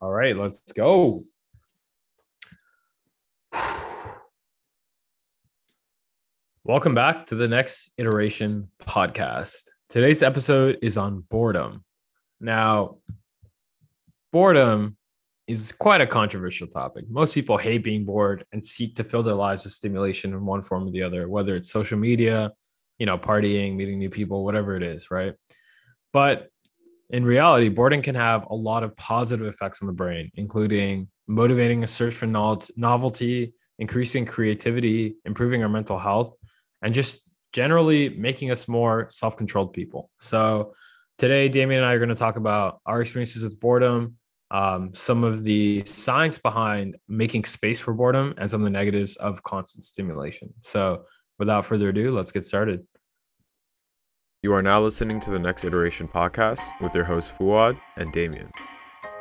All right, let's go. Welcome back to the next iteration podcast. Today's episode is on boredom. Now, boredom is quite a controversial topic. Most people hate being bored and seek to fill their lives with stimulation in one form or the other, whether it's social media, you know, partying, meeting new people, whatever it is, right? But in reality, boredom can have a lot of positive effects on the brain, including motivating a search for novelty, increasing creativity, improving our mental health, and just generally making us more self controlled people. So, today, Damien and I are going to talk about our experiences with boredom, um, some of the science behind making space for boredom, and some of the negatives of constant stimulation. So, without further ado, let's get started. You are now listening to the Next Iteration podcast with your hosts Fuad and Damien.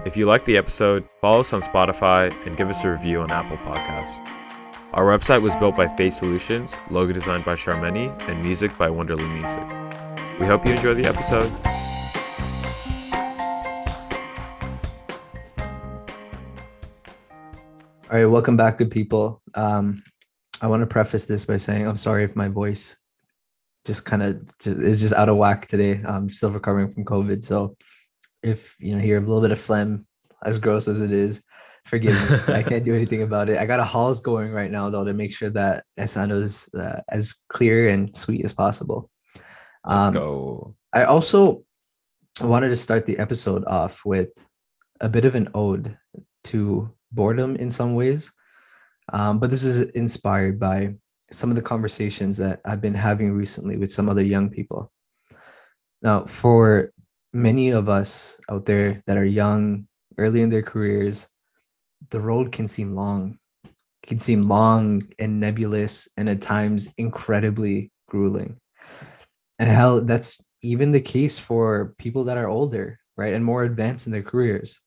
If you like the episode, follow us on Spotify and give us a review on Apple Podcasts. Our website was built by Face Solutions, logo designed by Charmeni, and music by Wonderly Music. We hope you enjoy the episode. All right, welcome back, good people. Um, I want to preface this by saying I'm sorry if my voice just kind of is just out of whack today. I'm still recovering from COVID, so if you know hear a little bit of phlegm, as gross as it is, forgive me. I can't do anything about it. I got a Halls going right now though to make sure that I sound as uh, as clear and sweet as possible. Um, Let's go. I also wanted to start the episode off with a bit of an ode to boredom in some ways, um, but this is inspired by some of the conversations that I've been having recently with some other young people. Now, for many of us out there that are young, early in their careers, the road can seem long, it can seem long and nebulous, and at times incredibly grueling. And hell, that's even the case for people that are older, right, and more advanced in their careers.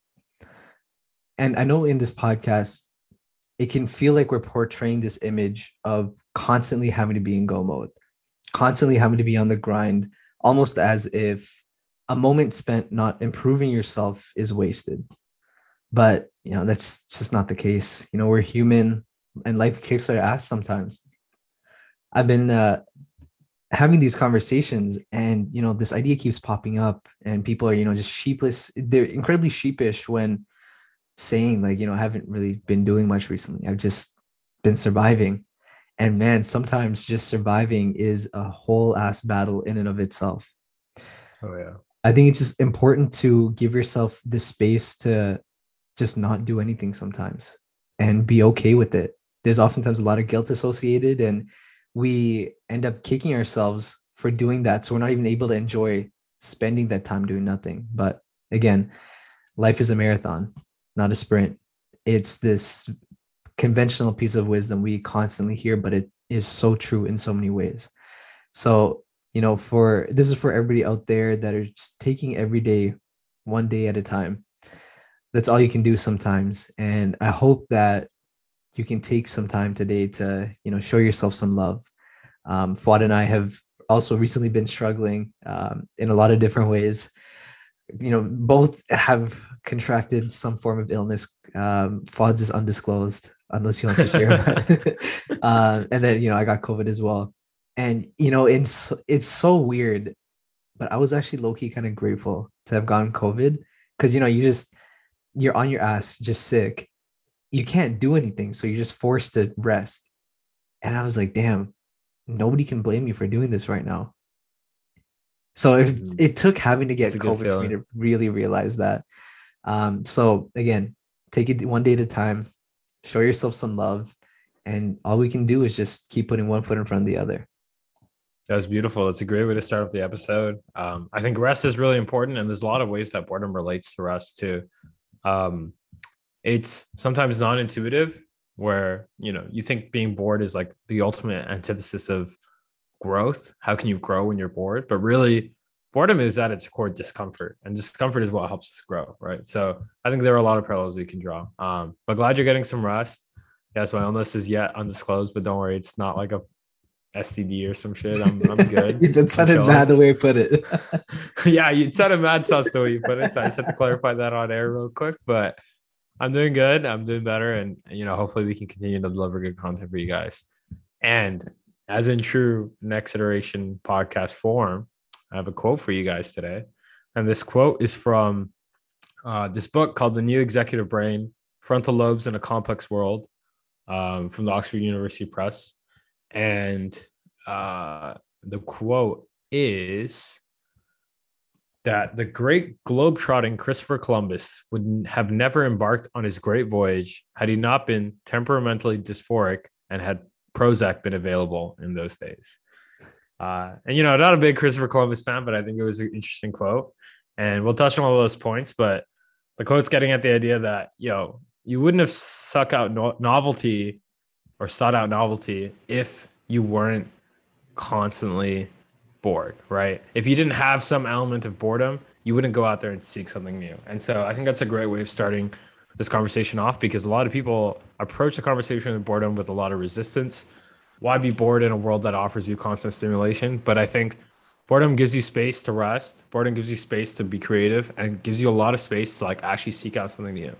And I know in this podcast, it can feel like we're portraying this image of constantly having to be in go mode, constantly having to be on the grind, almost as if a moment spent not improving yourself is wasted. But you know, that's just not the case. You know, we're human and life kicks our ass sometimes. I've been uh, having these conversations and you know this idea keeps popping up and people are you know just sheepless they're incredibly sheepish when saying like you know i haven't really been doing much recently. I've just been surviving. And man sometimes just surviving is a whole ass battle in and of itself. Oh yeah. I think it's just important to give yourself the space to just not do anything sometimes and be okay with it. There's oftentimes a lot of guilt associated and we end up kicking ourselves for doing that. So we're not even able to enjoy spending that time doing nothing. But again life is a marathon not a sprint. It's this conventional piece of wisdom we constantly hear, but it is so true in so many ways. So, you know, for this is for everybody out there that are just taking every day, one day at a time. That's all you can do sometimes. And I hope that you can take some time today to, you know, show yourself some love. Um, Fuad and I have also recently been struggling um, in a lot of different ways. You know, both have contracted some form of illness. Um, Fuad's is undisclosed unless he wants to share. uh, and then you know I got COVID as well, and you know it's it's so weird, but I was actually low key kind of grateful to have gotten COVID because you know you just you're on your ass just sick, you can't do anything, so you're just forced to rest. And I was like, damn, nobody can blame you for doing this right now. So it, mm. it took having to get COVID for me to really realize that. Um, so again, take it one day at a time, show yourself some love, and all we can do is just keep putting one foot in front of the other. That was beautiful. It's a great way to start off the episode. Um, I think rest is really important, and there's a lot of ways that boredom relates to rest too. Um, it's sometimes non-intuitive, where you know you think being bored is like the ultimate antithesis of growth. How can you grow when you're bored? But really, boredom is at its core discomfort and discomfort is what helps us grow right so i think there are a lot of parallels we can draw um but glad you're getting some rest yes my illness is yet undisclosed but don't worry it's not like a std or some shit i'm, I'm good that sounded bad the way you put it yeah you sounded mad sauce the way you put it so i just had to clarify that on air real quick but I'm doing good. I'm doing better, and you know, hopefully, we can continue to deliver good content for you guys. And as in true next iteration podcast form, I have a quote for you guys today, and this quote is from uh, this book called "The New Executive Brain: Frontal Lobes in a Complex World" um, from the Oxford University Press, and uh, the quote is that the great globe-trotting Christopher Columbus would have never embarked on his great voyage had he not been temperamentally dysphoric and had Prozac been available in those days. Uh, and you know, not a big Christopher Columbus fan, but I think it was an interesting quote. And we'll touch on all those points, but the quote's getting at the idea that yo, know, you wouldn't have suck out no- novelty or sought out novelty if you weren't constantly bored, right? If you didn't have some element of boredom, you wouldn't go out there and seek something new. And so I think that's a great way of starting this conversation off because a lot of people approach the conversation with boredom with a lot of resistance. Why be bored in a world that offers you constant stimulation? But I think boredom gives you space to rest. Boredom gives you space to be creative and gives you a lot of space to like actually seek out something new.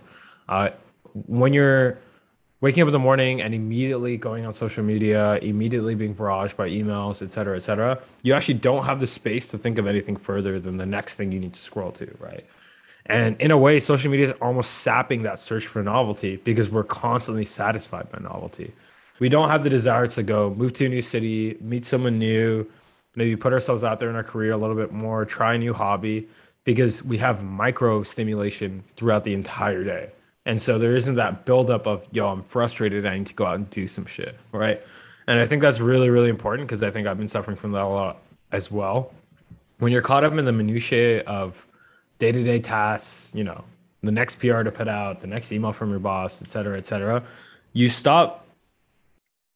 Uh, when you're waking up in the morning and immediately going on social media, immediately being barraged by emails, et cetera, et cetera, you actually don't have the space to think of anything further than the next thing you need to scroll to, right? And in a way, social media is almost sapping that search for novelty because we're constantly satisfied by novelty. We don't have the desire to go move to a new city, meet someone new, maybe put ourselves out there in our career a little bit more, try a new hobby because we have micro stimulation throughout the entire day. And so there isn't that buildup of, yo, I'm frustrated. I need to go out and do some shit. Right. And I think that's really, really important because I think I've been suffering from that a lot as well. When you're caught up in the minutiae of day to day tasks, you know, the next PR to put out, the next email from your boss, et cetera, et cetera, you stop,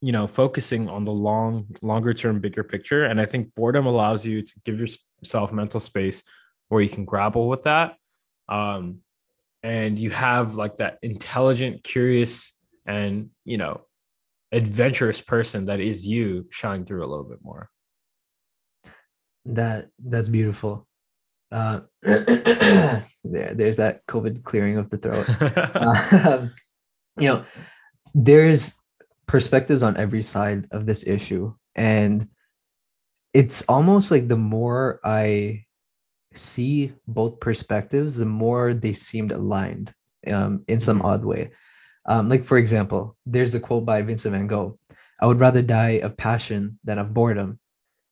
you know, focusing on the long, longer term, bigger picture. And I think boredom allows you to give yourself mental space where you can grapple with that. Um, and you have like that intelligent, curious, and you know, adventurous person that is you shine through a little bit more. That that's beautiful. Uh, there, there's that COVID clearing of the throat. uh, you know, there's perspectives on every side of this issue, and it's almost like the more I see both perspectives, the more they seemed aligned um, in some mm-hmm. odd way. Um, like, for example, there's a quote by Vincent van Gogh I would rather die of passion than of boredom.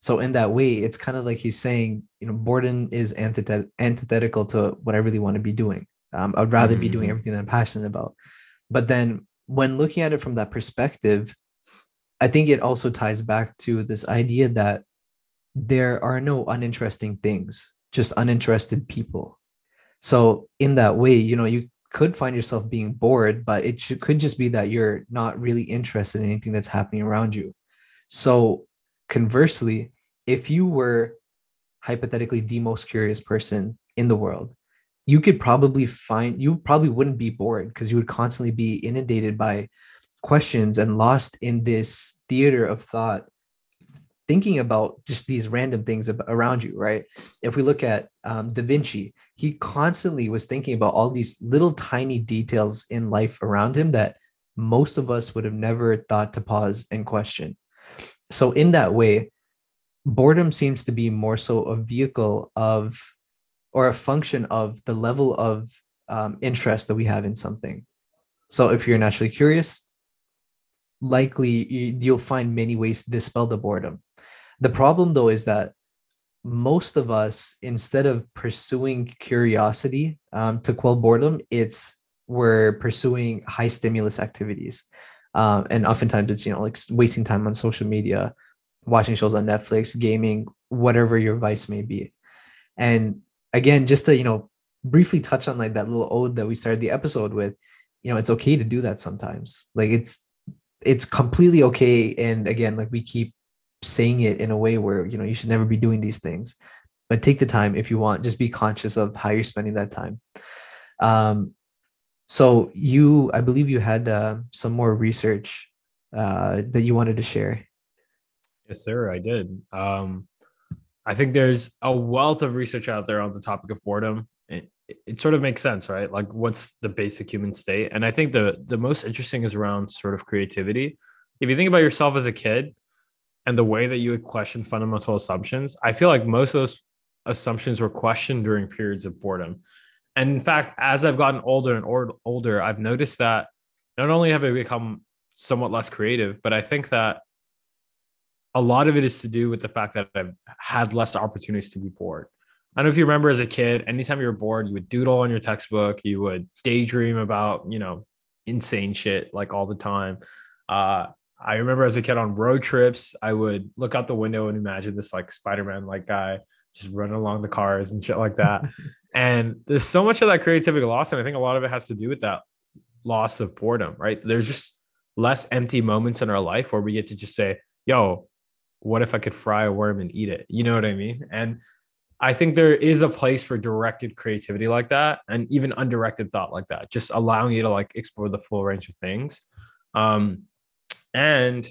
So, in that way, it's kind of like he's saying, you know, boredom is antithet- antithetical to what I really want to be doing. Um, I'd rather mm-hmm. be doing mm-hmm. everything that I'm passionate about. But then, when looking at it from that perspective, I think it also ties back to this idea that there are no uninteresting things just uninterested people. So in that way, you know, you could find yourself being bored, but it should, could just be that you're not really interested in anything that's happening around you. So conversely, if you were hypothetically the most curious person in the world, you could probably find you probably wouldn't be bored because you would constantly be inundated by questions and lost in this theater of thought thinking about just these random things around you, right? If we look at um, Da Vinci, he constantly was thinking about all these little tiny details in life around him that most of us would have never thought to pause and question. So, in that way, boredom seems to be more so a vehicle of or a function of the level of um, interest that we have in something. So, if you're naturally curious, likely you'll find many ways to dispel the boredom. The problem, though, is that most of us, instead of pursuing curiosity um, to quell boredom, it's we're pursuing high stimulus activities. Um, and oftentimes it's, you know, like wasting time on social media, watching shows on Netflix, gaming, whatever your vice may be. And again, just to, you know, briefly touch on like that little ode that we started the episode with, you know, it's okay to do that sometimes. Like it's, it's completely okay. And again, like we keep saying it in a way where you know you should never be doing these things but take the time if you want just be conscious of how you're spending that time um, so you i believe you had uh, some more research uh, that you wanted to share yes sir i did um, i think there's a wealth of research out there on the topic of boredom it, it sort of makes sense, right? Like what's the basic human state? And I think the the most interesting is around sort of creativity. If you think about yourself as a kid and the way that you would question fundamental assumptions, I feel like most of those assumptions were questioned during periods of boredom. And in fact, as I've gotten older and older, I've noticed that not only have I become somewhat less creative, but I think that a lot of it is to do with the fact that I've had less opportunities to be bored. I don't know if you remember as a kid, anytime you were bored, you would doodle on your textbook, you would daydream about, you know, insane shit like all the time. Uh, I remember as a kid on road trips, I would look out the window and imagine this like Spider-Man like guy just running along the cars and shit like that. and there's so much of that creativity lost. And I think a lot of it has to do with that loss of boredom, right? There's just less empty moments in our life where we get to just say, yo, what if I could fry a worm and eat it? You know what I mean? And I think there is a place for directed creativity like that and even undirected thought like that, just allowing you to like explore the full range of things. Um, and,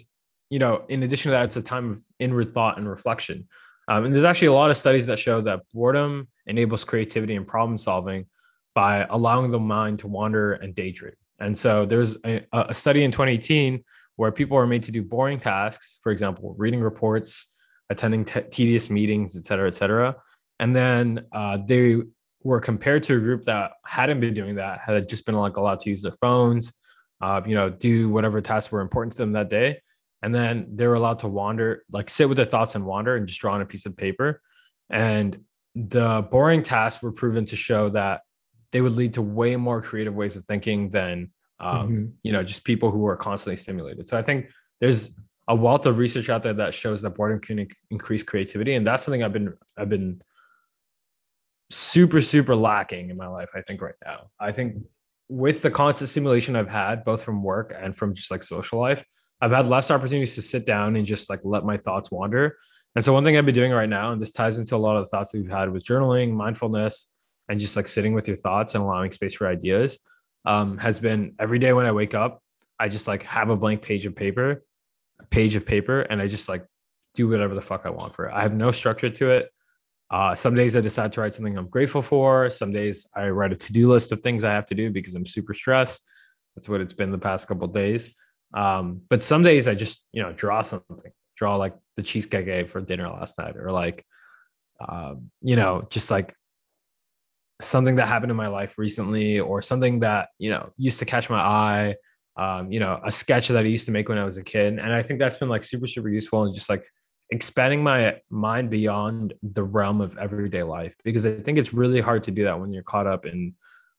you know, in addition to that, it's a time of inward thought and reflection. Um, and there's actually a lot of studies that show that boredom enables creativity and problem solving by allowing the mind to wander and daydream. And so there's a, a study in 2018 where people are made to do boring tasks, for example, reading reports, attending t- tedious meetings, et cetera, et cetera. And then uh, they were compared to a group that hadn't been doing that, had just been like allowed to use their phones, uh, you know, do whatever tasks were important to them that day. And then they were allowed to wander, like sit with their thoughts and wander and just draw on a piece of paper. And the boring tasks were proven to show that they would lead to way more creative ways of thinking than um, mm-hmm. you know just people who are constantly stimulated. So i think there's a wealth of research out there that shows that boredom can increase creativity. And that's something i've been i've been super super lacking in my life i think right now. I think with the constant stimulation i've had both from work and from just like social life i've had less opportunities to sit down and just like let my thoughts wander. And so one thing i've been doing right now and this ties into a lot of the thoughts we've had with journaling mindfulness and just like sitting with your thoughts and allowing space for ideas um, has been every day when I wake up, I just like have a blank page of paper, a page of paper, and I just like do whatever the fuck I want for it. I have no structure to it. Uh, some days I decide to write something I'm grateful for. Some days I write a to-do list of things I have to do because I'm super stressed. That's what it's been the past couple days. Um, but some days I just, you know, draw something, draw like the cheesecake I ate for dinner last night, or like, uh, you know, just like something that happened in my life recently or something that you know used to catch my eye um, you know a sketch that i used to make when i was a kid. And i think that's been like super super useful and just like expanding my mind beyond the realm of everyday life. Because i think it's really hard to do that when you're caught up in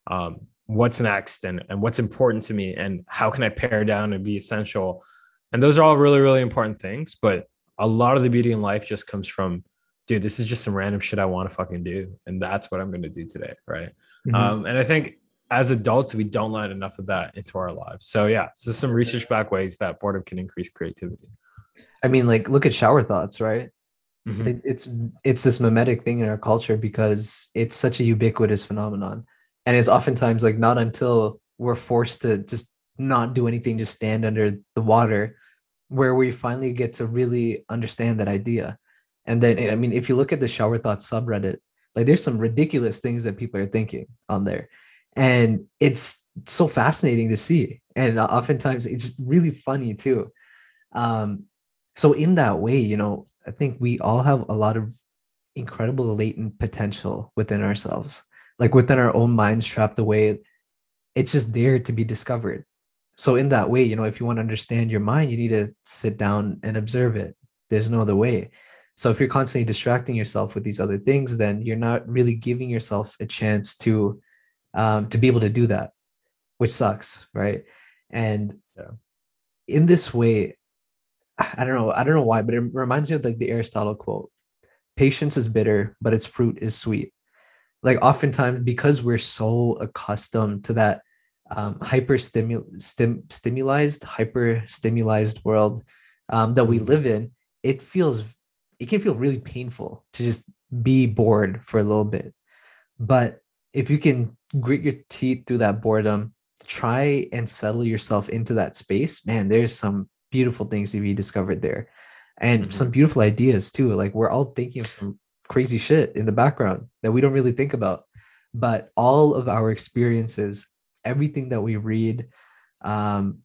um, what's next and, and what's important to me and how can i pare down and be essential. And those are all really really important things but a lot of the beauty in life just comes from dude, this is just some random shit I want to fucking do. And that's what I'm going to do today. Right. Mm-hmm. Um, and I think as adults, we don't let enough of that into our lives. So, yeah, so some research back ways that boredom can increase creativity. I mean, like, look at shower thoughts, right? Mm-hmm. It, it's it's this mimetic thing in our culture because it's such a ubiquitous phenomenon, and it's oftentimes like not until we're forced to just not do anything, just stand under the water, where we finally get to really understand that idea. And then, I mean, if you look at the shower thoughts subreddit, like there's some ridiculous things that people are thinking on there. And it's so fascinating to see. And oftentimes it's just really funny too. Um, so, in that way, you know, I think we all have a lot of incredible latent potential within ourselves, like within our own minds trapped away. It's just there to be discovered. So, in that way, you know, if you want to understand your mind, you need to sit down and observe it. There's no other way. So if you're constantly distracting yourself with these other things, then you're not really giving yourself a chance to um, to be able to do that, which sucks, right? And yeah. in this way, I don't know, I don't know why, but it reminds me of like the Aristotle quote: "Patience is bitter, but its fruit is sweet." Like oftentimes, because we're so accustomed to that um, hyper stimul- stim- stimulized, hyper stimulized world um, that we mm-hmm. live in, it feels it can feel really painful to just be bored for a little bit. But if you can grit your teeth through that boredom, try and settle yourself into that space, man, there's some beautiful things to be discovered there and mm-hmm. some beautiful ideas too. Like we're all thinking of some crazy shit in the background that we don't really think about. but all of our experiences, everything that we read, um,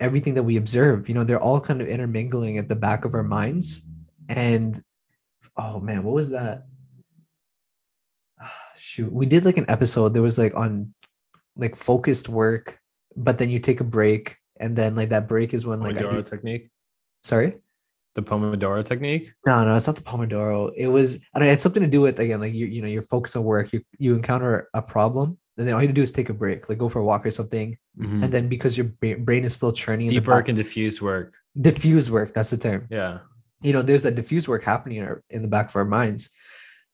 everything that we observe, you know, they're all kind of intermingling at the back of our minds. And oh man, what was that? Shoot, we did like an episode. There was like on like focused work, but then you take a break, and then like that break is when like I Pomodoro do, technique. sorry. The Pomodoro technique. No, no, it's not the Pomodoro. It was, I don't know, it had something to do with again, like you, you know, you're focused on work, you you encounter a problem, and then all you do is take a break, like go for a walk or something, Mhm. and then because your brain is still churning, Deep work and diffuse work. diffuse work. That's the term. Yeah. You know, there's that diffuse work happening in, our, in the back of our minds.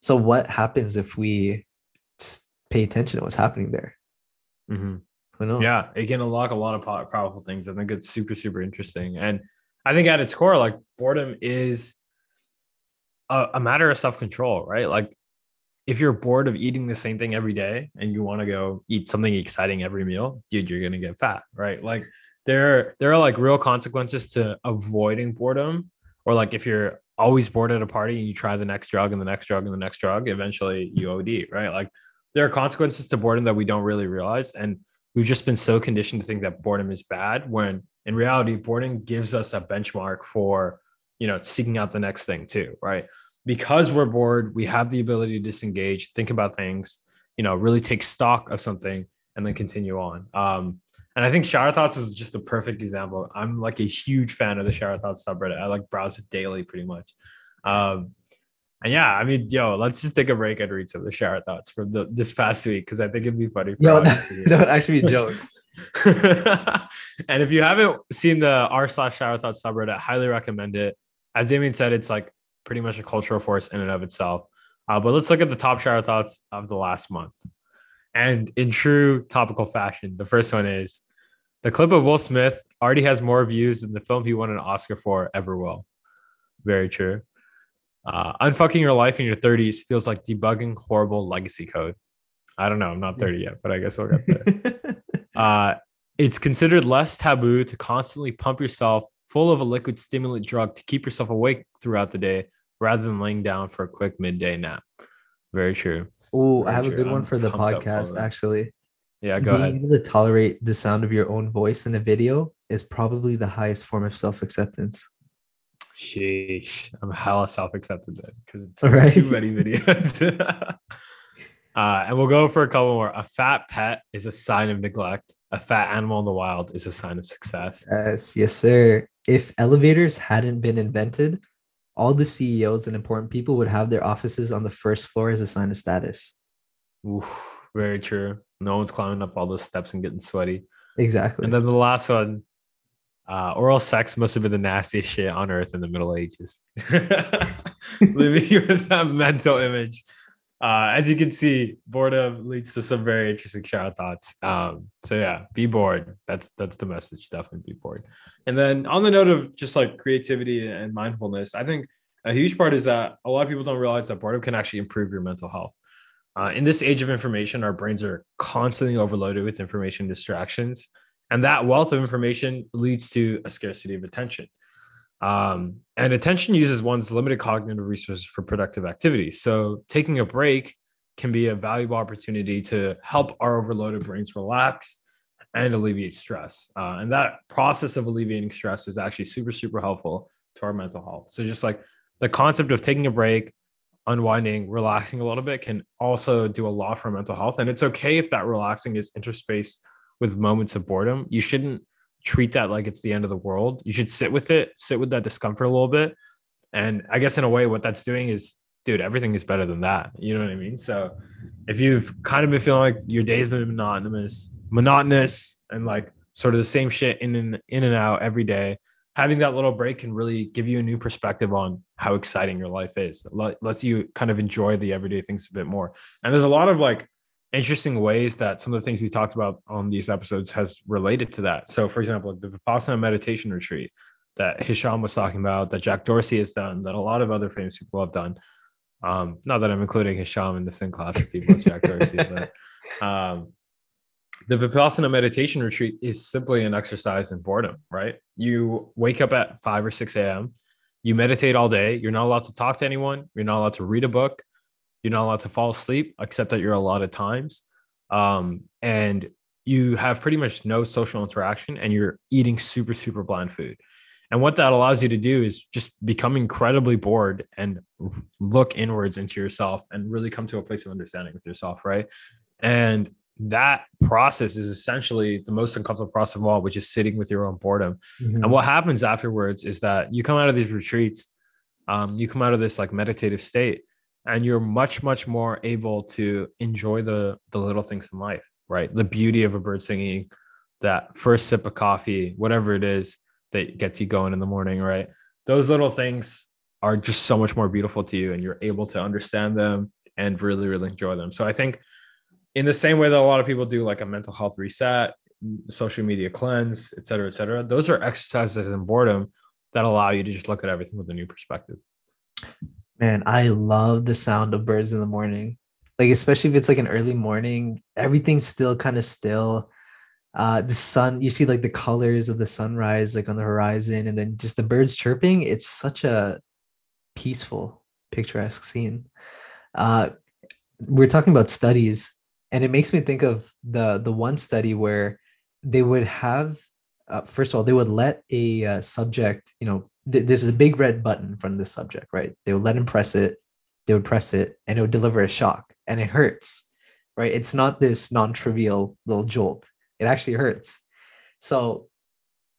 So what happens if we just pay attention to what's happening there? Mhm. Who knows? Yeah, it can unlock a lot of powerful things. I think it's super, super interesting. And I think at its core, like boredom is a, a matter of self control, right? Like if you're bored of eating the same thing every day and you want to go eat something exciting every meal, dude, you're gonna get fat, right? Like there, there are like real consequences to avoiding boredom, or like if you're always bored at a party and you try the next drug and the next drug and the next drug, eventually you OD, right? Like there are consequences to boredom that we don't really realize. And we've just been so conditioned to think that boredom is bad when in reality boredom gives us a benchmark for you know seeking out the next thing too right because we're bored we have the ability to disengage think about things you know really take stock of something and then continue on um and i think shower thoughts is just a perfect example i'm like a huge fan of the shower thoughts subreddit i like browse it daily pretty much um and yeah, I mean, yo, let's just take a break and read some of the shower thoughts from the this past week because I think it'd be funny. For Yo, that, audience to hear. that would actually be jokes. and if you haven't seen the r slash shower thoughts subreddit, I highly recommend it. As Damien said, it's like pretty much a cultural force in and of itself. Uh, but let's look at the top shower thoughts of the last month. And in true topical fashion, the first one is the clip of Will Smith already has more views than the film he won an Oscar for ever will. Very true. Uh, unfucking your life in your 30s feels like debugging horrible legacy code. I don't know. I'm not 30 yet, but I guess we'll get there. Uh, it's considered less taboo to constantly pump yourself full of a liquid stimulant drug to keep yourself awake throughout the day rather than laying down for a quick midday nap. Very true. Oh, I have a good one for the pumped up for podcast, actually. Yeah, go Being ahead. able to tolerate the sound of your own voice in a video is probably the highest form of self-acceptance. Sheesh. I'm hella self accepted then because it's Right. too many videos. uh, and we'll go for a couple more. A fat pet is a sign of neglect. A fat animal in the wild is a sign of success. Yes, yes, sir. If elevators hadn't been invented, all the CEOs and important people would have their offices on the first floor as a sign of status. Oof, very true. No one's climbing up all those steps and getting sweaty. Exactly. And then the last one, uh, oral sex must have been the nastiest shit on earth in the Middle Ages. Leaving you with that mental image. Uh, as you can see, boredom leads to some very interesting shower thoughts. Um, so yeah, be bored. That's that's the message. Definitely be bored. And then on the note of just like creativity and mindfulness, I think a huge part is that a lot of people don't realize that boredom can actually improve your mental health. Uh, in this age of information, our brains are constantly overloaded with information distractions, and that wealth of information leads to a scarcity of attention. Um, and attention uses one's limited cognitive resources for productive activities. So, taking a break can be a valuable opportunity to help our overloaded brains relax and alleviate stress. Uh, and that process of alleviating stress is actually super, super helpful to our mental health. So, just like the concept of taking a break, unwinding, relaxing a little bit can also do a lot for mental health. And it's okay if that relaxing is interspaced with moments of boredom. You shouldn't treat that like it's the end of the world. You should sit with it, sit with that discomfort a little bit. And I guess in a way, what that's doing is, dude, everything is better than that. You know what I mean? So if you've kind of been feeling like your day's been monotonous, monotonous, and like sort of the same shit in and in and out every day, having that little break can really give you a new perspective on how exciting your life is. Let- lets you kind of enjoy the everyday things a bit more. And there's a lot of like interesting ways that some of the things we talked about on these episodes has related to that. So, for example, the Vipassana meditation retreat that Hisham was talking about, that Jack Dorsey has done, that a lot of other famous people have done. Um, not that I'm including Hisham in the same class of people as Jack Dorsey, but um, the Vipassana meditation retreat is simply an exercise in boredom, right? You wake up at 5 or 6 a.m., you meditate all day, you're not allowed to talk to anyone, you're not allowed to read a book, you're not allowed to fall asleep except that you're a lot of times. Um, and you have pretty much no social interaction and you're eating super super bland food. And what that allows you to do is just become incredibly bored and look inwards into yourself and really come to a place of understanding with yourself right? And that process is essentially the most uncomfortable process of all which is sitting with your own boredom. Mhm. and what happens afterwards is that you come out of these retreats, um, you come out of this like meditative state, and you're much, much more able to enjoy the the little things in life, right? The beauty of a bird singing, that first sip of coffee, whatever it is that gets you going in the morning, right? Those little things are just so much more beautiful to you, and you're able to understand them and really, really enjoy them. So I think in the same way that a lot of people do like a mental health reset social media cleanse, et cetera, et cetera. Those are exercises in boredom that allow you to just look at everything with a new perspective. Man, I love the sound of birds in the morning. Like especially if it's like an early morning, everything's still kind of still. Uh the sun, you see like the colors of the sunrise like on the horizon and then just the birds chirping. It's such a peaceful, picturesque scene. Uh we're talking about studies and it makes me think of the the one study where they would have uh, first of all they would let a uh, subject you know th- there's a big red button from the subject right? They would let him press it they would press it and it would deliver a shock and it hurts right? It's not this non-trivial little jolt. It actually hurts. So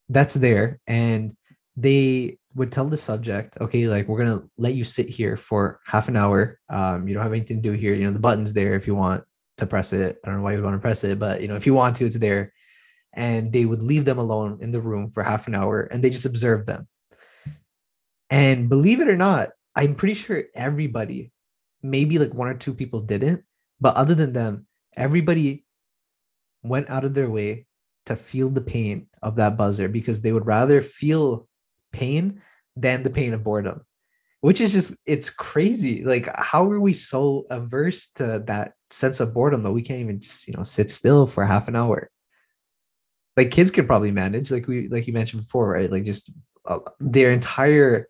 that's there and they would tell the subject okay like we're gonna let you sit here for half an hour. Um, you don't have anything to do here. You know the button's there if you want to press it. I don't know why you want to press it but you know if you want to it's there. And they would leave them alone in the room for half an hour and they just observe them and believe it or not i'm pretty sure everybody maybe like one or two people didn't but other than them everybody went out of their way to feel the pain of that buzzer because they would rather feel pain than the pain of boredom which is just it's crazy. Like how are we so averse to that sense of boredom that we can't even just you know sit still for half an hour? Like kids could probably manage like we like you mentioned before right? Like just uh, their entire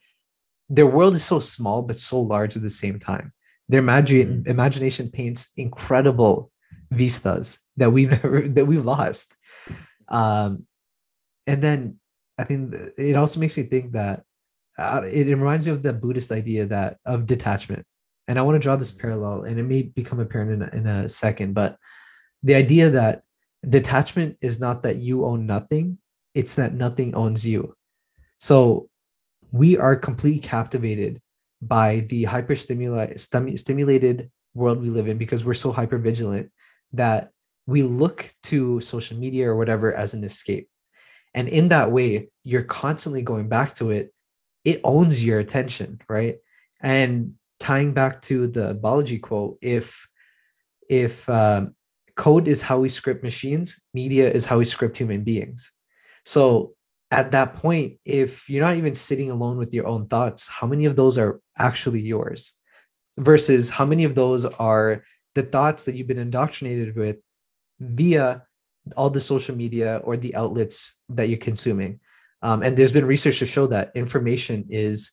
their world is so small but so large at the same time. Their imagine Mhm. imagination paints incredible vistas that we've never that we've lost. Um and then i think it also makes me think that uh, it, it reminds me of the buddhist idea that of detachment. And i want to draw this parallel and it may become apparent in a, in a second but the idea that detachment is not that you own nothing it's that nothing owns you. So we are completely captivated by the hyper stimulated world we live in because we're so hyper vigilant that we look to social media or whatever as an escape. And in that way you're constantly going back to it. It owns your attention right? And tying back to the biology quote if if um, code is how we script machines media is how we script human beings. So at that point if you're not even sitting alone with your own thoughts how many of those are actually yours? Versus how many of those are the thoughts that you've been indoctrinated with via all the social media or the outlets that you're consuming. Um, and there's been research to show that information is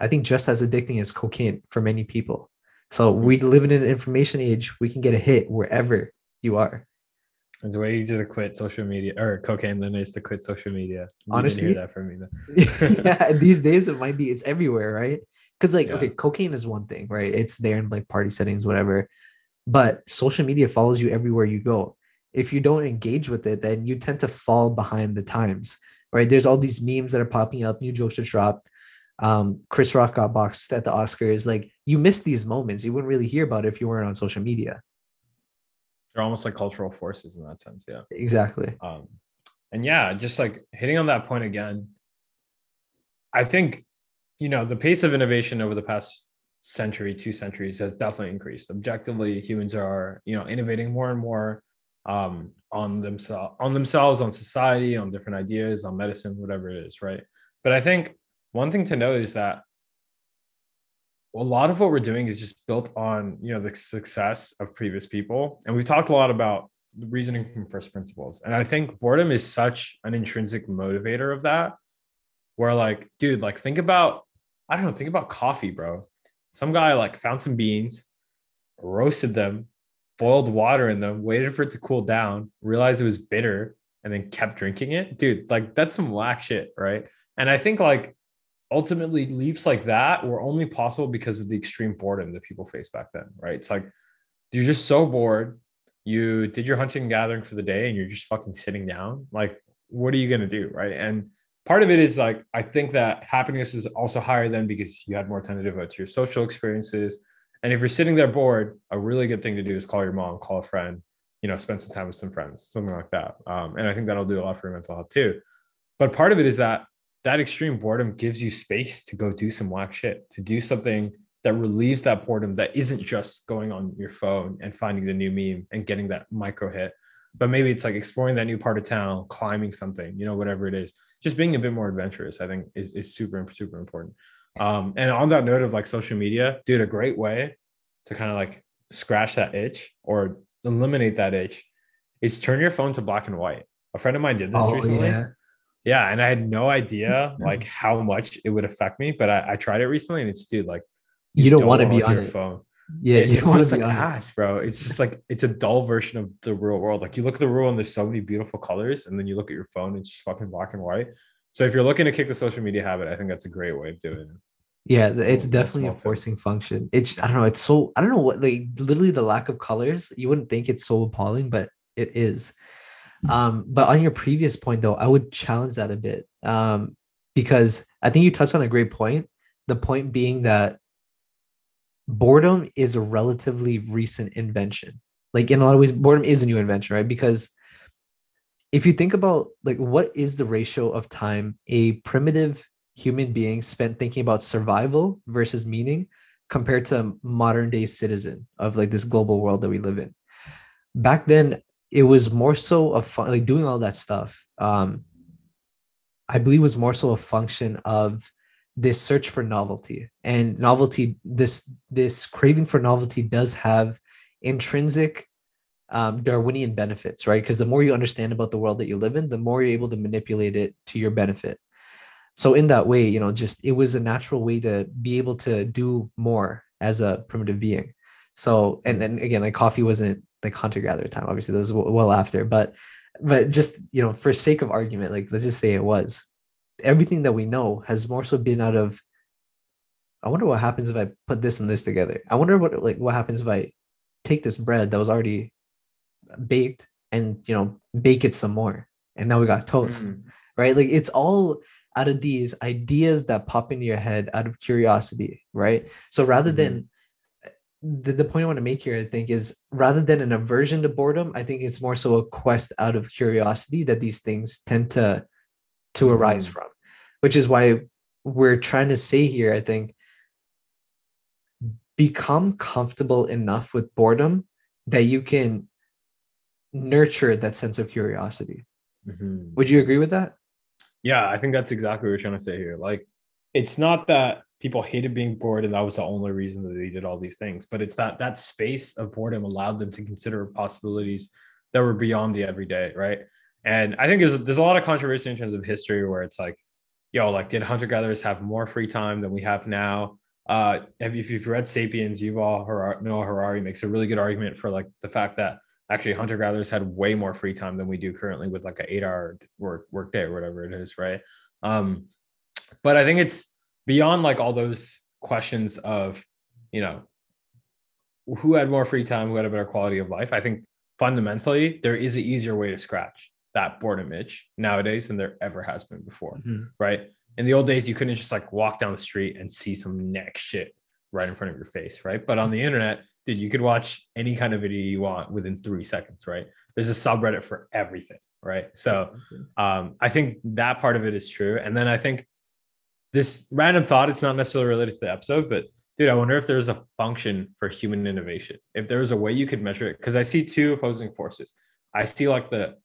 i think just as addicting as cocaine for many people. So we live in an information age we can get a hit wherever you are It's way easier to quit social media or cocaine than it is to quit social media. You Honestly- hear that from me. Yeah these days it might be it's everywhere right? Because like Yeah. okay cocaine is one thing right? It's there in like party settings whatever. But social media follows you everywhere you go. If you don't engage with it then you tend to fall behind the times right? There's all these memes that are popping up new jokes just dropped. Um chris rock got boxed at the oscars. Like you miss these moments. You wouldn't really hear about it if you weren't on social media They're almost like cultural forces in that sense. Yeah. exactly Um, and yeah, just like hitting on that point again, I think, you know, the pace of innovation over the past century, two centuries has definitely increased. Objectively, humans are, you know, innovating more and more um, on themselves, on themselves, on society, on different ideas, on medicine, whatever it is, right? But I think one thing to note is that a lot of what we're doing is just built on, you know, the success of previous people, and we've talked a lot about reasoning from first principles. And I think boredom is such an intrinsic motivator of that. Where like, dude, like think about, I don't know, think about coffee, bro. Some guy like found some beans, roasted them, boiled water in them, waited for it to cool down, realized it was bitter, and then kept drinking it. Dude, like that's some whack shit, right? And I think like ultimately leaps like that were only possible because of the extreme boredom that people faced back then, right? It's like you're just so bored. You did your hunting and gathering for the day and you're just fucking sitting down. Like, what are you going to do? Right. And part of it is like, I think that happiness is also higher than because you had more time to devote to your social experiences. And if you're sitting there bored, a really good thing to do is call your mom, call a friend, you know, spend some time with some friends, something like that. Um, and I think that'll do a lot for your mental health too. But part of it is that that extreme boredom gives you space to go do some whack shit, to do something that relieves that boredom that isn't just going on your phone and finding the new meme and getting that micro hit. But maybe it's like exploring that new part of town climbing something you know whatever it is. Just being a bit more adventurous i think is, is super super important. Um, and on that note of like social media dude a great way to kind of like scratch that itch or eliminate that itch is turn your phone to black and white. A friend of mine did this oh, recently. yeah. Yeah and i had no idea like how much it would affect me but I, I tried it recently and it's dude like you don't, don't want to be on your phone. Yeah, it, you don't feels like ass, bro. It's just like it's a dull version of the real world. Like you look at the real and there's so many beautiful colors, and then you look at your phone, and it's just fucking black and white. So if you're looking to kick the social media habit, I think that's a great way of doing it. Yeah, it's definitely a forcing tip. function. It's I don't know, it's so I don't know what like literally the lack of colors, you wouldn't think it's so appalling, but it is. Um, but on your previous point though, I would challenge that a bit. Um, because I think you touched on a great point. The point being that boredom is a relatively recent invention. Like in a lot of ways, boredom is a new invention, right? Because if you think about like what is the ratio of time a primitive human being spent thinking about survival versus meaning compared to modern day citizen of like this global world that we live in back then it was more so a fun like doing all that stuff um i believe was more so a function of this search for novelty. And novelty this this craving for novelty does have intrinsic um, darwinian benefits right? Because the more you understand about the world that you live in the more you're able to manipulate it to your benefit. So in that way you know just it was a natural way to be able to do more as a primitive being. So and then again like coffee wasn't like hunter gatherer time obviously those well after but but just you know for sake of argument like let's just say it was everything that we know has more so been out of I wonder what happens if I put this and this together. I wonder what like what happens if I take this bread that was already baked and you know bake it some more and now we got toast mm. right like it's all out of these ideas that pop into your head out of curiosity right so rather mm-hmm. than the, the point i want to make here i think is rather than an aversion to boredom i think it's more so a quest out of curiosity that these things tend to to arise mm. from, which is why we're trying to say here, I think, become comfortable enough with boredom that you can nurture that sense of curiosity. Mm-hmm. Would you agree with that? Yeah, I think that's exactly what we're trying to say here. Like, it's not that people hated being bored and that was the only reason that they did all these things, but it's that that space of boredom allowed them to consider possibilities that were beyond the everyday, right? And I think there's there's a lot of controversy in terms of history where it's like, yo, like did hunter gatherers have more free time than we have now? Uh, if you've read *Sapiens*, Yuval Harari, Noah Harari makes a really good argument for like the fact that actually hunter gatherers had way more free time than we do currently with like an eight hour work work day or whatever it is, right? Um, but I think it's beyond like all those questions of, you know, who had more free time, who had a better quality of life. I think fundamentally there is an easier way to scratch that boredom itch nowadays than there ever has been before, mm-hmm. right? In the old days, you couldn't just like walk down the street and see some neck shit right in front of your face, right? But on the internet, dude, you could watch any kind of video you want within three seconds, right? There's a subreddit for everything, right? So um, I think that part of it is true. And then I think this random thought, it's not necessarily related to the episode, but dude, I wonder if there's a function for human innovation. If there was a way you could measure it, because I see two opposing forces. I see like the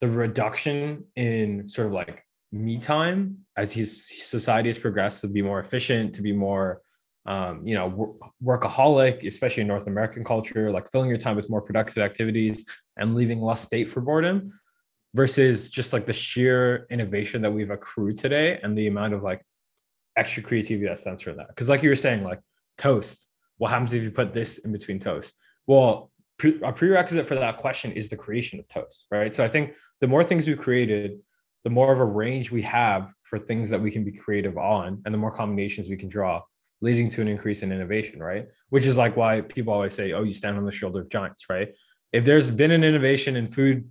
the reduction in sort of like me time as his society has progressed to be more efficient, to be more, um, you know, workaholic, especially in North American culture, like filling your time with more productive activities and leaving less state for boredom versus just like the sheer innovation that we've accrued today and the amount of like extra creativity that stems from that. Because like you were saying, like toast, what happens if you put this in between toast? Well, pre- a prerequisite for that question is the creation of toast, right? So I think the more things we've created, the more of a range we have for things that we can be creative on, and the more combinations we can draw, leading to an increase in innovation, right? Which is like why people always say, oh, you stand on the shoulder of giants, right? If there's been an innovation in food,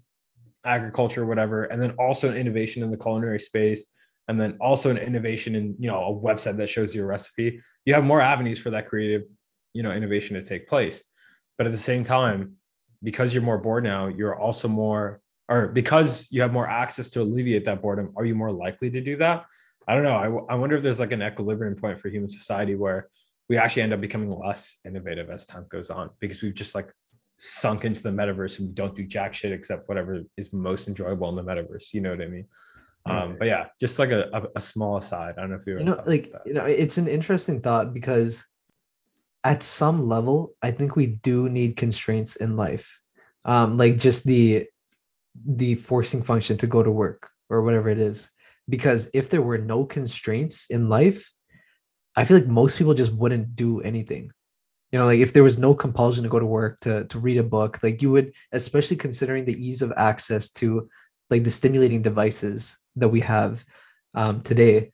agriculture, whatever, and then also an innovation in the culinary space, and then also an innovation in you know a website that shows you a recipe, you have more avenues for that creative, you know, innovation to take place. But at the same time, because you're more bored now, you're also more or because you have more access to alleviate that boredom, are you more likely to do that? I don't know. I, I wonder if there's like an equilibrium point for human society where we actually end up becoming less innovative as time goes on because we've just like sunk into the metaverse and we don't do jack shit except whatever is most enjoyable in the metaverse. You know what I mean? Um, but yeah, just like a, a, a small aside. I don't know if you you know like you know it's an interesting thought because at some level I think we do need constraints in life. Um, like just the the forcing function to go to work or whatever it is. Because if there were no constraints in life, I feel like most people just wouldn't do anything. You know, like if there was no compulsion to go to work to to read a book, like you would, especially considering the ease of access to like the stimulating devices that we have um, today,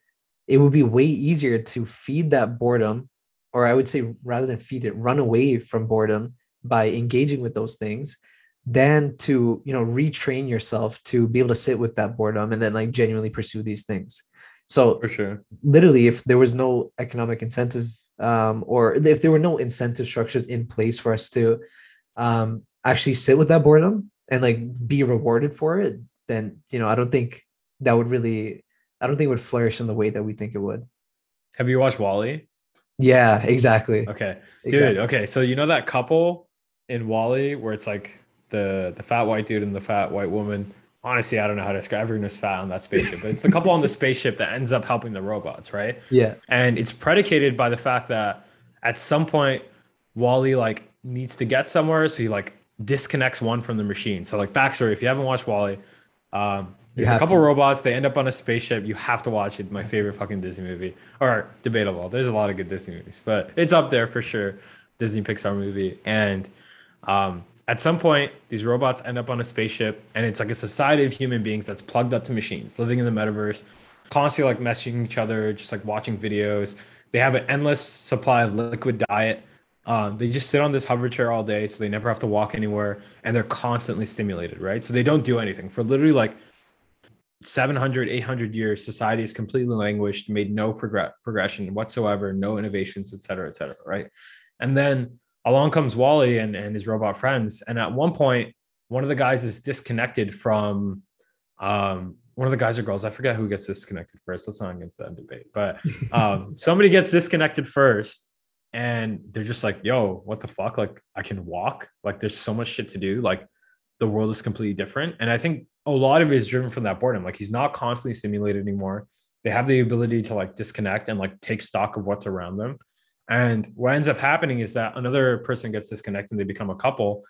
it would be way easier to feed that boredom, or I would say rather than feed it, run away from boredom by engaging with those things than to you know retrain yourself to be able to sit with that boredom and then like genuinely pursue these things. So for sure. literally if there was no economic incentive um, or if there were no incentive structures in place for us to um, actually sit with that boredom and like be rewarded for it then you know i don't think that would really i don't think it would flourish in the way that we think it would. Have you watched WALL-E? Yeah exactly. Okay. Dude Exactly. okay so you know that couple in WALL-E where it's like the the fat white dude and the fat white woman honestly i don't know how to describe everyone is fat on that spaceship but it's the couple on the spaceship that ends up helping the robots right? Yeah. And it's predicated by the fact that at some point WALL-E like needs to get somewhere so he like disconnects one from the machine. So like backstory if you haven't watched WALL-E um there's a couple to. robots they end up on a spaceship you have to watch it my favorite fucking disney movie or debatable there's a lot of good disney movies but it's up there for sure disney pixar movie and um at some point these robots end up on a spaceship and it's like a society of human beings that's plugged up to machines living in the metaverse constantly like messaging each other just like watching videos. They have an endless supply of liquid diet. Um, they just sit on this hover chair all day so they never have to walk anywhere and they're constantly stimulated right? So they don't do anything. For literally like 700 800 years society is completely languished made no progress progression whatsoever no innovations et cetera et cetera right? And then along comes WALL-E and, and his robot friends. And at one point one of the guys is disconnected from um, one of the guys or girls i forget who gets disconnected first. Let's not get into that debate. But um, somebody gets disconnected first and they're just like yo what the fuck? Like i can walk? Like there's so much shit to do. Like the world is completely different. And i think a lot of it is driven from that boredom. Like he's not constantly stimulated anymore. They have the ability to like disconnect and like take stock of what's around them and what ends up happening is that another person gets disconnected and they become a couple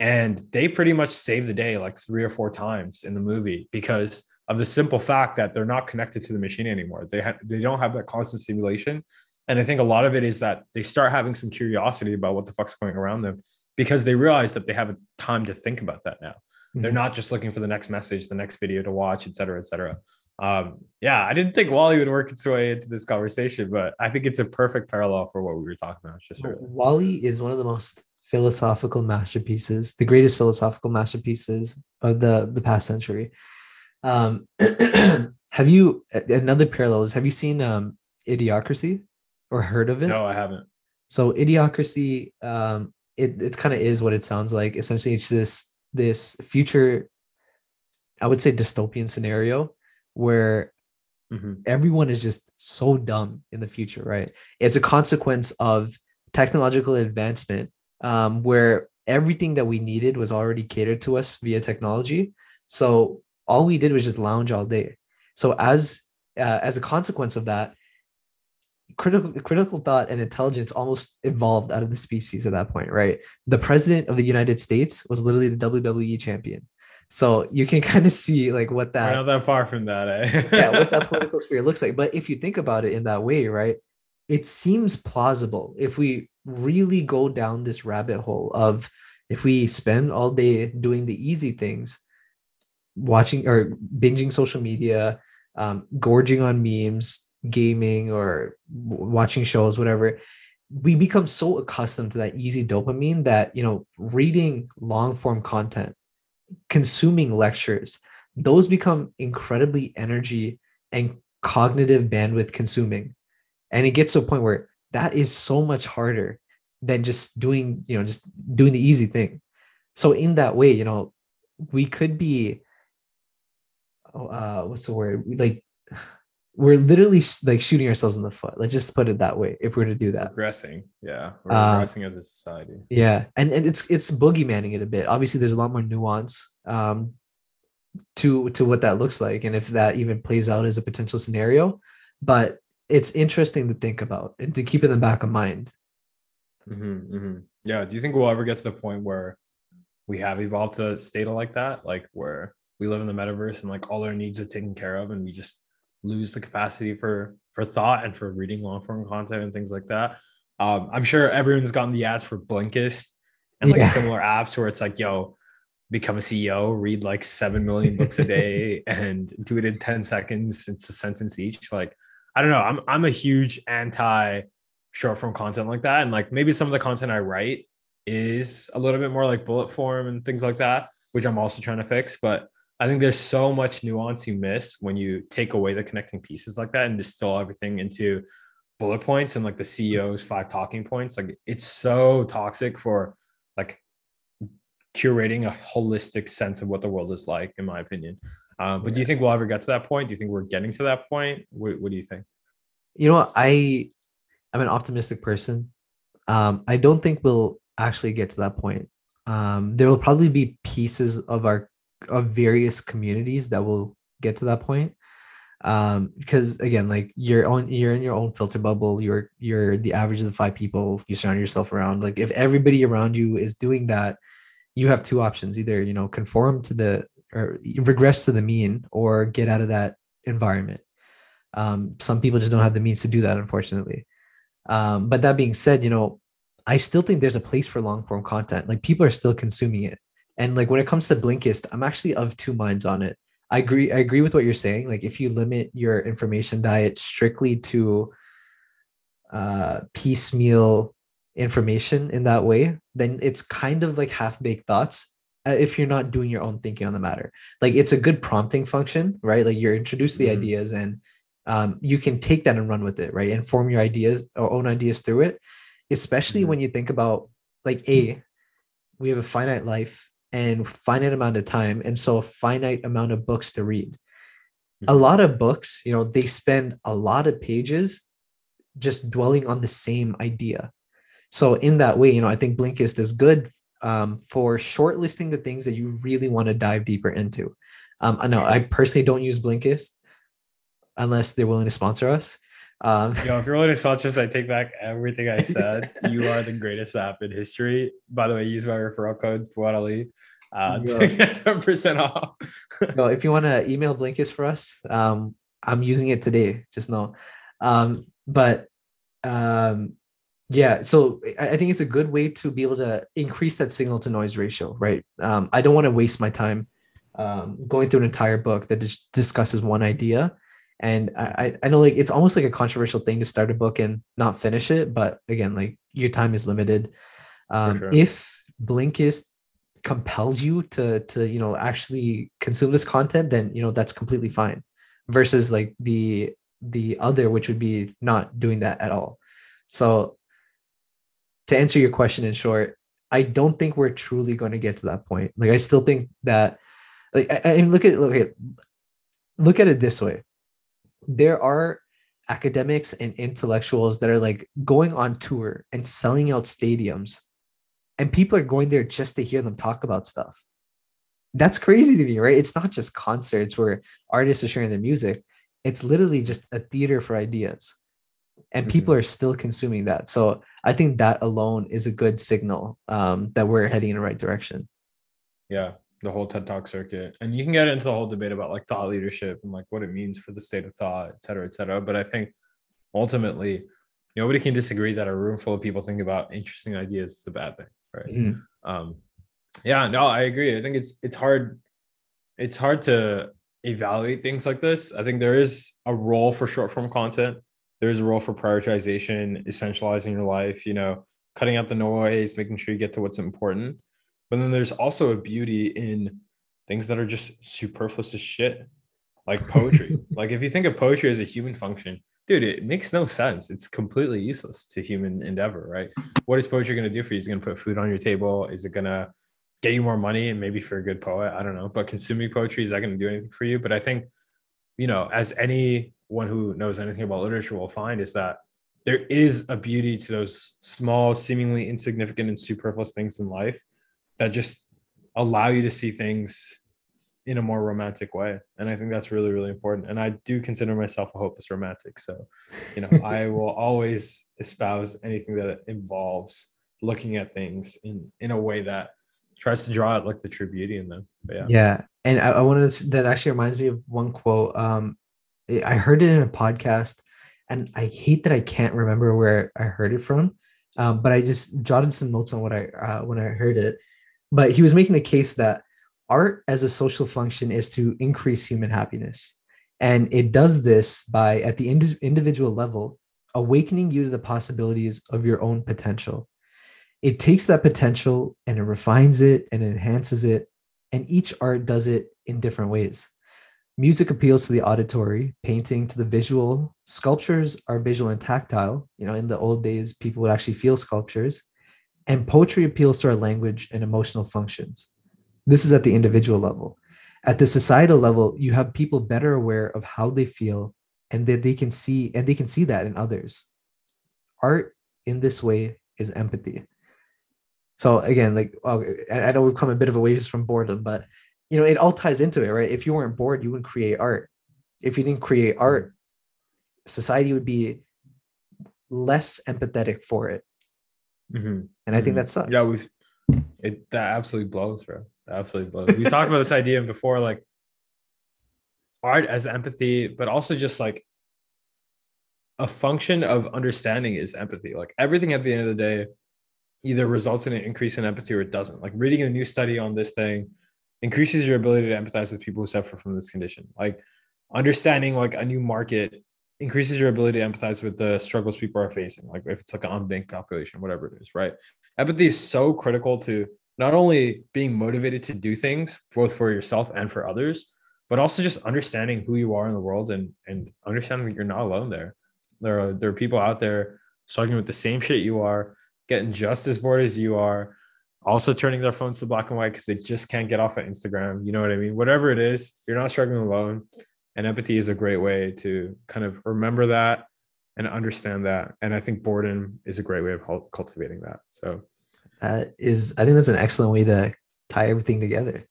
and they pretty much save the day like three or four times in the movie because of the simple fact that they're not connected to the machine anymore. They have they don't have that constant stimulation. And i think a lot of it is that they start having some curiosity about what the fuck's going around them because they realize that they have a time to think about that now. They're Mhm. not just looking for the next message the next video to watch et cetera et cetera um, yeah i didn't think WALL-E would work its way into this conversation but i think it's a perfect parallel for what we were talking about it's just really WALL-E is one of the most philosophical masterpieces, the greatest philosophical masterpieces of the the past century. Um, have you another parallel is have you seen um, Idiocracy or heard of it? no i haven't So Idiocracy, um, it it kind of is what it sounds like. Essentially, it's this this future, I would say dystopian scenario where Mhm. everyone is just so dumb in the future, right? It's a consequence of technological advancement um, where everything that we needed was already catered to us via technology. So all we did was just lounge all day. So as uh, as a consequence of that, critical critical thought and intelligence almost evolved out of the species at that point, right? The president of the United States was literally the WWE champion. So you can kind of see like what we're that not that far from that eh? yeah, what that political sphere looks like. But if you think about it in that way, right? it seems plausible if we really go down this rabbit hole of if we spend all day doing the easy things watching or binging social media um, gorging on memes gaming or watching shows whatever we become so accustomed to that easy dopamine that you know reading long form content consuming lectures those become incredibly energy and cognitive bandwidth consuming. And it gets to a point where that is so much harder than just doing you know just doing the easy thing. So in that way you know we could be oh, uh what's the word? Like we're literally like shooting ourselves in the foot. Let's just put it that way if we're to do that. Regressing yeah. We're Uh, regressing as a society. yeah and and it's it's boogeymanning it a bit. Obviously there's a lot more nuance um to to what that looks like and if that even plays out as a potential scenario. But it's interesting to think about and to keep in the back of mind. Hmm hmm Yeah. Do you think we'll ever get to the point where we have evolved to a state like that, like where we live in the metaverse and like all our needs are taken care of, and we just lose the capacity for for thought and for reading long form content and things like that? Um, I'm sure everyone's gotten the ads for Blinkist and like Yeah. similar apps where it's like, yo, become a CEO, read like seven million books a day, and do it in ten seconds. It's a sentence each. Like, I don't know. I'm I'm a huge anti short form content like that. And like maybe some of the content I write is a little bit more like bullet form and things like that, which I'm also trying to fix. But I think there's so much nuance you miss when you take away the connecting pieces like that and distill everything into bullet points and like the CEO's five talking points. Like it's so toxic for like curating a holistic sense of what the world is like, in my opinion. Um, but do you think we'll ever get to that point? Do you think we're getting to that point? What, what do you think? you know i i'm an optimistic person um i don't think we'll actually get to that point um there will probably be pieces of our of various communities that will get to that point um because again like you're on you're in your own filter bubble you're you're the average of the five people you surround yourself around like if everybody around you is doing that you have two options either you know conform to the or regress to the mean or get out of that environment um, some people just don't have the means to do that, unfortunately. Um, but that being said, you know, I still think there's a place for long form content. Like people are still consuming it. And like when it comes to Blinkist, I'm actually of two minds on it. I agree. I agree with what you're saying. Like if you limit your information diet strictly to uh, piecemeal information in that way, then it's kind of like half baked thoughts. uh, If you're not doing your own thinking on the matter, like it's a good prompting function, right? Like you're introduced the Mhm. ideas and um, you can take that and run with it, right? And form your ideas or own ideas through it. Especially Mhm. when you think about like a, we have a finite life and finite amount of time, and so a finite amount of books to read. A Mhm. lot of books, you know, they spend a lot of pages just dwelling on the same idea. So in that way, you know, I think Blinkist is good um, for shortlisting the things that you really want to dive deeper into. Um, I know I personally don't use Blinkist unless they're willing to sponsor us. Um, Yo, if you're willing to sponsor us, I take back everything I said. you are the greatest app in history. By the way, use my referral code Fuad Ali uh, Yeah. to get 10% off. no, if you want to email Blinkist for us, um, I'm using it today. Just know. Um, but um, yeah, so I, I think it's a good way to be able to increase that signal to noise ratio, right? Um, I don't want to waste my time um, going through an entire book that just discusses one idea. And I, I- I know like it's almost like a controversial thing to start a book and not finish it, but again, like your time is limited. Um, sure. If Blinkist compels you to to you know actually consume this content, then you know that's completely fine. Versus like the the other, which would be not doing that at all. So to answer your question in short, I don't think we're truly going to get to that point. Like I still think that like mean, look at look at look at it this way. There are academics and intellectuals that are like going on tour and selling out stadiums and people are going there just to hear them talk about stuff. That's crazy to me, right? It's not just concerts where artists are sharing their music. It's literally just a theater for ideas. And people are still consuming that. So I think that alone is a good signal um, that we're heading in the right direction. yeah, the whole TED Talk circuit. And you can get into the whole debate about like thought leadership and like what it means for the state of thought, et cetera, et cetera. But I think ultimately, nobody can disagree that a room full of people thinking about interesting ideas is a bad thing, right? Mhm. Um, yeah, no, I agree. I think it's it's hard. It's hard to evaluate things like this. I think there is a role for short form content. There is a role for prioritization, essentializing your life. You know, cutting out the noise, making sure you get to what's important. But then there's also a beauty in things that are just superfluous as shit, like poetry. like if you think of poetry as a human function, dude, it makes no sense. It's completely useless to human endeavor, right? What is poetry going to do for you? Is it going to put food on your table? Is it going to get you more money? And maybe for a good poet, I don't know. But consuming poetry is that going to do anything for you? But I think, you know, as anyone who knows anything about literature will find, is that there is a beauty to those small, seemingly insignificant and superfluous things in life that just allow you to see things in a more romantic way. And I think that's really, really important. And I do consider myself a hopeless romantic. So, you know, I will always espouse anything that involves looking at things in in a way that tries to draw out like the true beauty in them. But yeah. Yeah, and I, I wanted to, that actually reminds me of one quote. Um, I I heard it in a podcast, and I hate that I can't remember where I heard it from. Um, but I just jotted some notes on what I uh, when I heard it. But he was making the case that art as a social function is to increase human happiness, and it does this by at the indi- individual level awakening you to the possibilities of your own potential. It takes that potential and it refines it and enhances it and each art does it in different ways. Music appeals to the auditory, painting to the visual, sculptures are visual and tactile. You know, in the old days, people would actually feel sculptures, and poetry appeals to our language and emotional functions. This is at the individual level. At the societal level, you have people better aware of how they feel and that they can see and they can see that in others. Art in this way is empathy. So again, like well, I know we've come a bit of a ways from boredom, but you know, it all ties into it, right? If you weren't bored, you wouldn't create art. If you didn't create art, society would be less empathetic for it. Mhm. And I think Mhm. that sucks. Yeah, we've it that absolutely blows, bro. Absolutely blows. We talked about this idea before, like art as empathy, but also just like a function of understanding is empathy. Like everything at the end of the day either results in an increase in empathy or it doesn't. Like reading a new study on this thing increases your ability to empathize with people who suffer from this condition. Like understanding like a new market increases your ability to empathize with the struggles people are facing. Like if it's like an unbanked population, whatever it is, right? Empathy is so critical to not only being motivated to do things both for yourself and for others, but also just understanding who you are in the world and and understanding that you're not alone there. There are there are people out there struggling with the same shit you are, getting just as bored as you are, also turning their phones to black and white because they just can't get off of Instagram. You know what I mean? Whatever it is, you're not struggling alone. And empathy is a great way to kind of remember that and understand that. And I think boredom is a great way of cultivating that. So That is, I think that's an excellent way to tie everything together.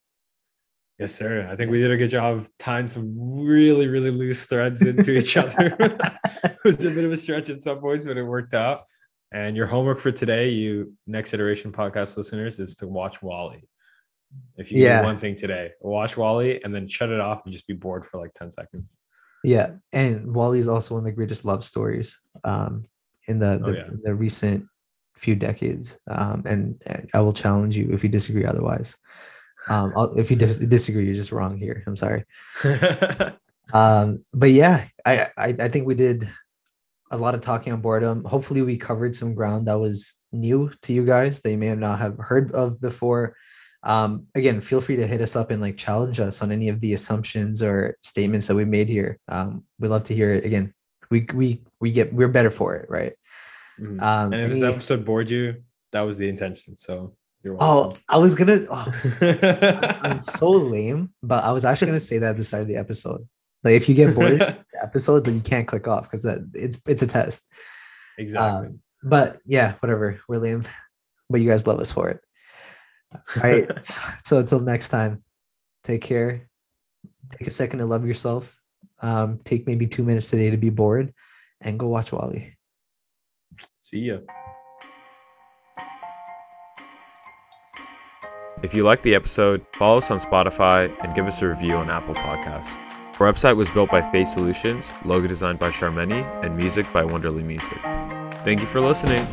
Yes, sir. I think we did a good job of tying some really, really loose threads into each other. it was a bit of a stretch at some points, but it worked out. And your homework for today, you next iteration podcast listeners, is to watch WALL-E. If you Yeah. do one thing today, watch WALL-E and then shut it off and just be bored for like 10 seconds. Yeah, and WALL-E is also one of the greatest love stories um, in the Oh, yeah. the recent few decades. Um, and, and I will challenge you if you disagree otherwise. Um, if you dis- disagree, you're just wrong here. I'm sorry. Um, but yeah, I, I I think we did a lot of talking on boredom. Hopefully, we covered some ground that was new to you guys that you may not have heard of before. Um, again, feel free to hit us up and like challenge us on any of the assumptions or statements that we made here. Um, we'd love to hear it. Again, we we we get we're better for it, right? Mhm. Um, and if this episode bored you, that was the intention. So you're oh. I was gonna. oh, I'm so lame, but I was actually gonna say that at the start of the episode. Like, if you get bored the episode, then you can't click off because that it's it's a test. exactly. Um, but yeah, whatever. We're lame, but you guys love us for it. All right. so until next time, take care. Take a second to love yourself. Um, take maybe two minutes today to be bored, and go watch WALL-E. See ya. If you liked the episode, follow us on Spotify and give us a review on Apple Podcasts. Our website was built by Face Solutions, logo designed by Charmeni, and music by Wonderly Music. Thank you for listening.